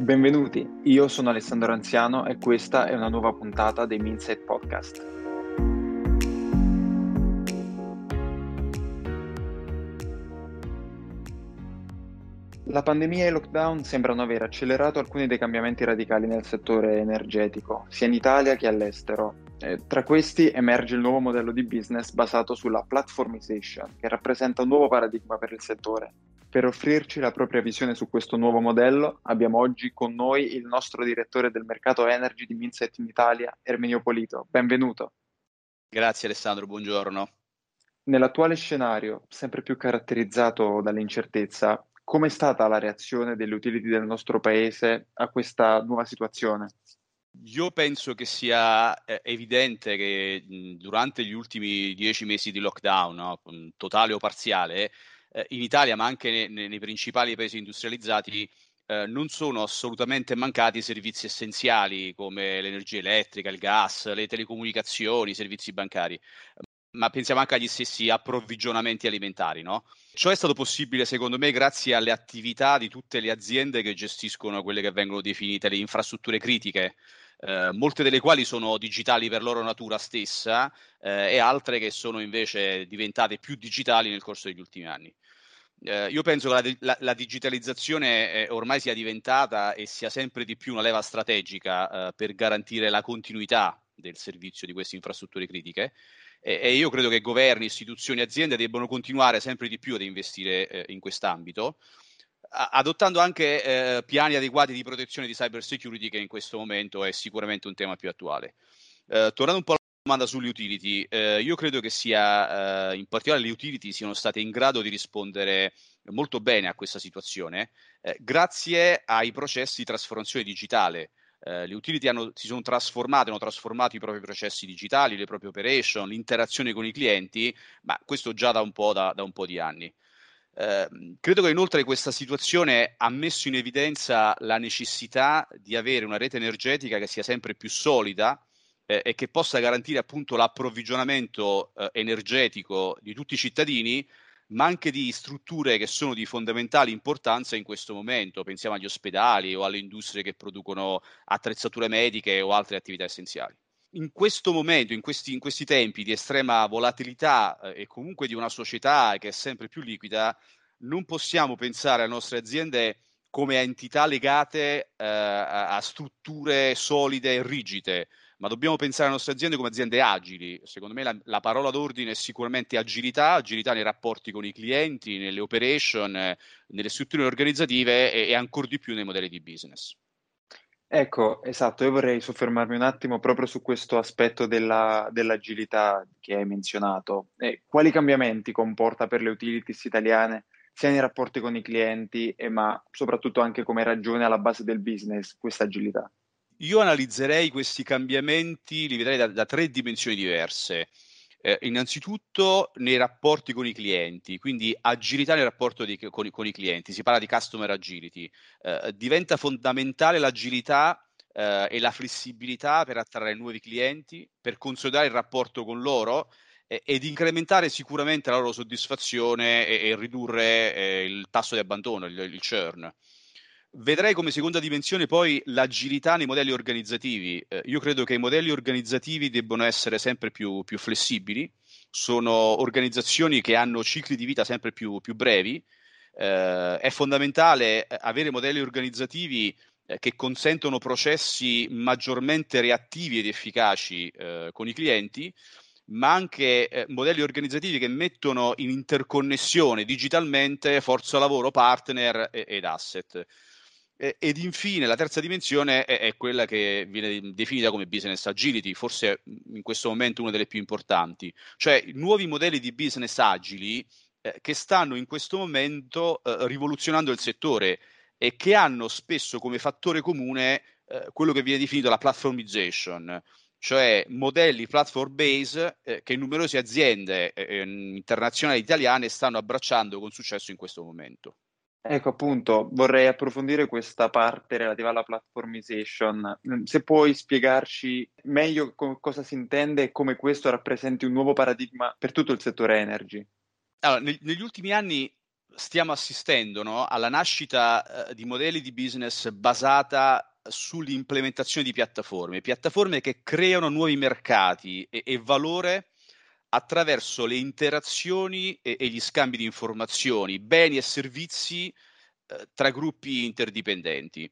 Benvenuti, io sono Alessandro Anziano e questa è una nuova puntata dei Mindset Podcast. La pandemia e il lockdown sembrano aver accelerato alcuni dei cambiamenti radicali nel settore energetico, sia in Italia che all'estero. Eh, tra questi emerge il nuovo modello di business basato sulla platformization, che rappresenta un nuovo paradigma per il settore. Per offrirci la propria visione su questo nuovo modello abbiamo oggi con noi il nostro direttore del mercato Energy di Minset in Italia, Ermenio Polito. Benvenuto. Grazie Alessandro, buongiorno. Nell'attuale scenario, sempre più caratterizzato dall'incertezza, come è stata la reazione delle utility del nostro paese a questa nuova situazione? Io penso che sia eh, evidente che durante gli ultimi dieci mesi di lockdown, no, totale o parziale, eh, in Italia, ma anche nei, nei principali paesi industrializzati, eh, non sono assolutamente mancati servizi essenziali come l'energia elettrica, il gas, le telecomunicazioni, i servizi bancari ma pensiamo anche agli stessi approvvigionamenti alimentari, no? Ciò è stato possibile, secondo me, grazie alle attività di tutte le aziende che gestiscono quelle che vengono definite le infrastrutture critiche, eh, molte delle quali sono digitali per loro natura stessa eh, e altre che sono invece diventate più digitali nel corso degli ultimi anni. Eh, io penso che la, la, la digitalizzazione eh, ormai sia diventata e sia sempre di più una leva strategica eh, per garantire la continuità del servizio di queste infrastrutture critiche e, e, io credo che governi, istituzioni e aziende debbano continuare sempre di più ad investire eh, in quest'ambito adottando anche eh, piani adeguati di protezione di cyber security che in questo momento è sicuramente un tema più attuale. Eh, tornando un po' alla domanda sulle utility, eh, io credo che sia, eh, in particolare le utility siano state in grado di rispondere molto bene a questa situazione eh, grazie ai processi di trasformazione digitale. Uh, le utility hanno, si sono trasformate, hanno trasformato i propri processi digitali, le proprie operation, l'interazione con i clienti, ma questo già da un po', da, da un po di anni. Uh, credo che inoltre questa situazione ha messo in evidenza la necessità di avere una rete energetica che sia sempre più solida eh, e che possa garantire appunto l'approvvigionamento eh, energetico di tutti i cittadini, ma anche di strutture che sono di fondamentale importanza in questo momento. Pensiamo agli ospedali o alle industrie che producono attrezzature mediche o altre attività essenziali. In questo momento, in questi, in questi tempi di estrema volatilità eh, e comunque di una società che è sempre più liquida, non possiamo pensare alle nostre aziende come a entità legate eh, a strutture solide e rigide, ma dobbiamo pensare alle nostre aziende come aziende agili. Secondo me la, la parola d'ordine è sicuramente agilità, agilità nei rapporti con i clienti, nelle operation, eh, nelle strutture organizzative e, e ancora di più nei modelli di business. Ecco, esatto, io vorrei soffermarmi un attimo proprio su questo aspetto della, dell'agilità che hai menzionato. E quali cambiamenti comporta per le utilities italiane, sia nei rapporti con i clienti, e, ma soprattutto anche come ragione alla base del business, questa agilità? Io analizzerei questi cambiamenti, li vedrei da, da tre dimensioni diverse. Eh, innanzitutto nei rapporti con i clienti, quindi agilità nel rapporto di, con, con, i clienti, si parla di customer agility. Eh, diventa fondamentale l'agilità eh, e la flessibilità per attrarre nuovi clienti, per consolidare il rapporto con loro ed incrementare sicuramente la loro soddisfazione e, e ridurre eh, il tasso di abbandono, il, il churn. Vedrei come seconda dimensione poi l'agilità nei modelli organizzativi. Eh, io credo che i modelli organizzativi debbano essere sempre più, più, flessibili, sono organizzazioni che hanno cicli di vita sempre più, più brevi. Eh, è fondamentale avere modelli organizzativi eh, che consentono processi maggiormente reattivi ed efficaci eh, con i clienti ma anche eh, modelli organizzativi che mettono in interconnessione digitalmente forza lavoro, partner e, ed asset. Ed infine la terza dimensione è, è, quella che viene definita come business agility, forse in questo momento una delle più importanti, cioè nuovi modelli di business agili eh, che stanno in questo momento eh, rivoluzionando il settore e che hanno spesso come fattore comune eh, quello che viene definito la platformization, cioè modelli platform base eh, che numerose aziende eh, ehm, internazionali italiane stanno abbracciando con successo in questo momento. Ecco, appunto, vorrei approfondire questa parte relativa alla platformization. Mm, se puoi spiegarci meglio co- cosa si intende e come questo rappresenti un nuovo paradigma per tutto il settore energy. Allora, neg- negli ultimi anni stiamo assistendo no, alla nascita eh, di modelli di business basata sull'implementazione di piattaforme, piattaforme che creano nuovi mercati e, e valore attraverso le interazioni e, e, gli scambi di informazioni, beni e servizi eh, tra gruppi interdipendenti.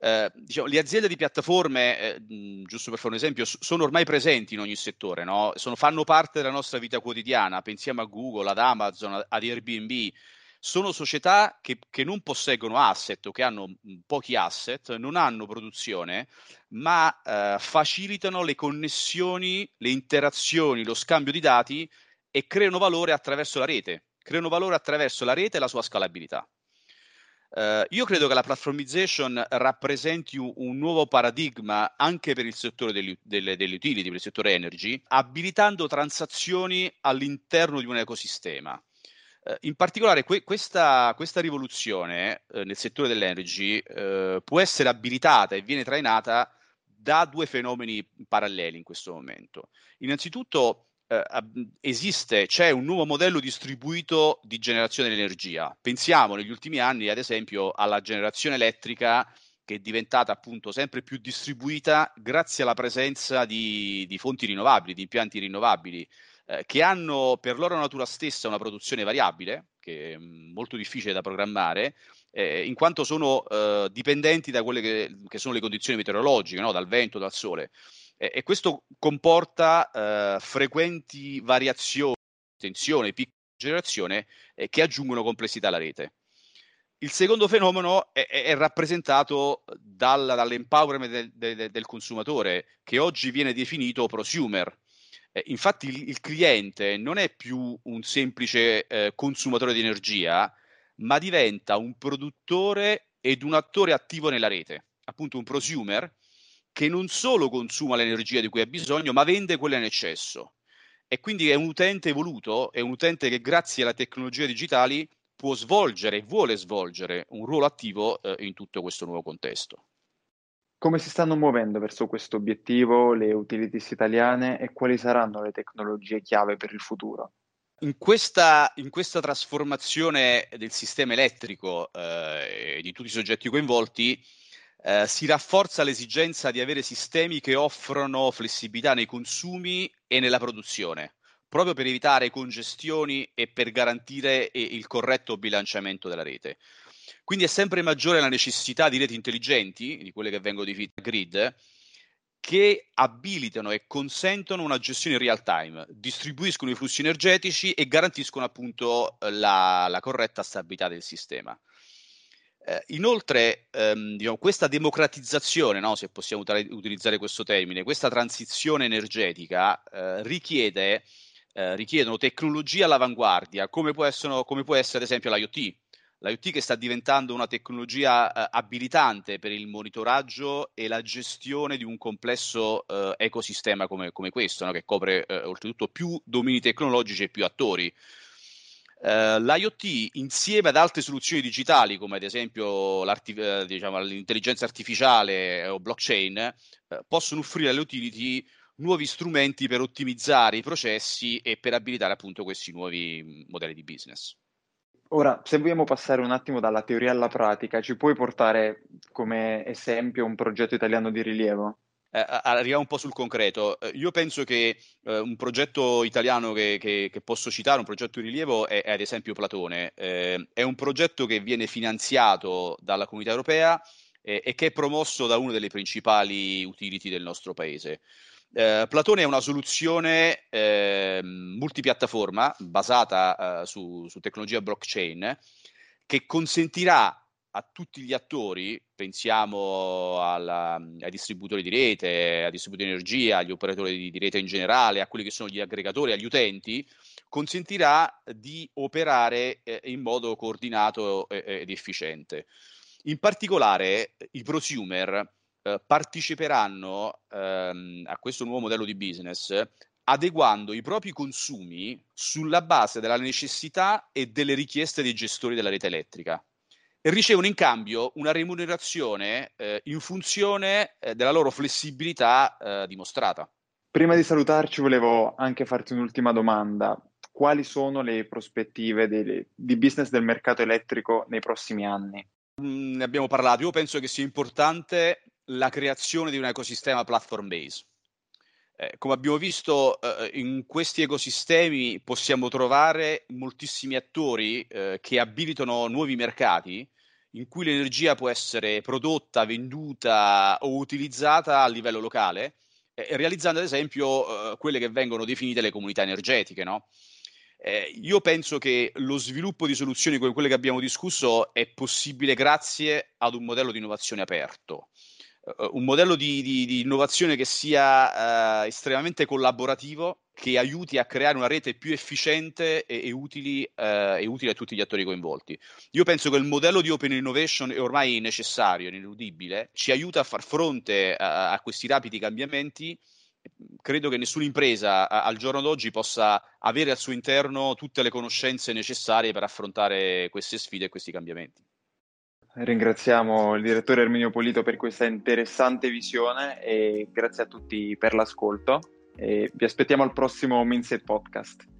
Eh, diciamo, le aziende di piattaforme, eh, giusto per fare un esempio, sono ormai presenti in ogni settore, no? sono, fanno parte della nostra vita quotidiana, pensiamo a Google, ad Amazon, ad Airbnb, sono società che, che, non posseggono asset o che hanno pochi asset, non hanno produzione, ma eh, facilitano le connessioni, le interazioni, lo scambio di dati e creano valore attraverso la rete, creano valore attraverso la rete e la sua scalabilità. Uh, io credo che la platformization rappresenti un, un, nuovo paradigma anche per il settore degli, delle, delle utility, per il settore energy, abilitando transazioni all'interno di un ecosistema. Uh, in particolare que- questa, questa, rivoluzione uh, nel settore dell'energy può essere abilitata e viene trainata da due fenomeni paralleli in questo momento. Innanzitutto eh, esiste, c'è un nuovo modello distribuito di generazione dell'energia. Pensiamo negli ultimi anni, ad esempio, alla generazione elettrica che è diventata appunto sempre più distribuita grazie alla presenza di, di fonti rinnovabili, di impianti rinnovabili, eh, che hanno per loro natura stessa una produzione variabile, che è molto difficile da programmare, eh, in quanto sono eh, dipendenti da quelle che, che, sono le condizioni meteorologiche, no? dal vento, dal sole e, e questo comporta eh, frequenti variazioni, tensione, picco di generazione eh, che aggiungono complessità alla rete. Il secondo fenomeno è, è rappresentato dal, dall'empowerment del, del, del, consumatore, che oggi viene definito prosumer. Eh, infatti il, il, cliente non è più un semplice eh, consumatore di energia, ma diventa un produttore ed un attore attivo nella rete, appunto un prosumer che non solo consuma l'energia di cui ha bisogno, ma vende quella in eccesso. E quindi è un utente evoluto, è un utente che grazie alle tecnologie digitali può svolgere e vuole svolgere un ruolo attivo eh, in tutto questo nuovo contesto. Come si stanno muovendo verso questo obiettivo le utilities italiane e quali saranno le tecnologie chiave per il futuro? In questa, in questa trasformazione del sistema elettrico eh, e di tutti i soggetti coinvolti, eh, si rafforza l'esigenza di avere sistemi che offrono flessibilità nei consumi e nella produzione, proprio per evitare congestioni e per garantire eh, il corretto bilanciamento della rete. Quindi è sempre maggiore la necessità di reti intelligenti, di quelle che vengono definite grid, che abilitano e consentono una gestione in real time, distribuiscono i flussi energetici e garantiscono appunto la, la corretta stabilità del sistema. Eh, inoltre, ehm, diciamo, questa democratizzazione, no, se possiamo ut- utilizzare questo termine, questa transizione energetica eh, richiede, eh, richiedono tecnologie all'avanguardia, come può, essere, come può essere ad esempio l'IoT. L'IoT che sta diventando una tecnologia eh, abilitante per il monitoraggio e la gestione di un complesso eh, ecosistema come, come questo, no? che copre eh, oltretutto più domini tecnologici e più attori. Uh, L'IoT insieme ad altre soluzioni digitali come ad esempio uh, diciamo, l'intelligenza artificiale o blockchain uh, possono offrire alle utility nuovi strumenti per ottimizzare i processi e per abilitare appunto questi nuovi mm, modelli di business. Ora, se vogliamo passare un attimo dalla teoria alla pratica, ci puoi portare come esempio un progetto italiano di rilievo? eh, arriviamo un po' sul concreto. Eh, io penso che eh, un progetto italiano che, che, che, posso citare, un progetto di rilievo, è, è ad esempio Platone. Eh, è un progetto che viene finanziato dalla comunità europea eh, e che è promosso da una delle principali utility del nostro paese. Eh, Platone è una soluzione ehm, multipiattaforma basata su, su tecnologia blockchain che consentirà a tutti gli attori, pensiamo alla, ai distributori di rete, ai distributori di energia, agli operatori di, di, rete in generale, a quelli che sono gli aggregatori, agli utenti, consentirà di operare eh, in modo coordinato ed efficiente. In particolare i prosumer eh, parteciperanno ehm, a questo nuovo modello di business adeguando i propri consumi sulla base della necessità e delle richieste dei gestori della rete elettrica e ricevono in cambio una remunerazione eh, in funzione eh, della loro flessibilità eh, dimostrata. Prima di salutarci volevo anche farti un'ultima domanda. quali sono le prospettive dei, di business del mercato elettrico nei prossimi anni? Mm, ne abbiamo parlato, io penso che sia importante la creazione di un ecosistema platform base. Eh, come abbiamo visto, eh, in questi ecosistemi possiamo trovare moltissimi attori eh, che abilitano nuovi mercati in cui l'energia può essere prodotta, venduta o utilizzata a livello locale, eh, realizzando ad esempio eh, quelle che vengono definite le comunità energetiche. No? Eh, io penso che lo sviluppo di soluzioni come quelle che abbiamo discusso è possibile grazie ad un modello di innovazione aperto. Uh, un modello di, di, di, innovazione che sia uh, estremamente collaborativo, che aiuti a creare una rete più efficiente e, e, utili, uh, e, utile a tutti gli attori coinvolti. Io penso che il modello di open innovation è ormai necessario, ineludibile, ci aiuta a far fronte a, a questi rapidi cambiamenti credo che nessuna impresa al giorno d'oggi possa avere al suo interno tutte le conoscenze necessarie per affrontare queste sfide e questi cambiamenti. Ringraziamo il direttore Erminio Polito per questa interessante visione e grazie a tutti per l'ascolto. E vi aspettiamo al prossimo Mindset Podcast.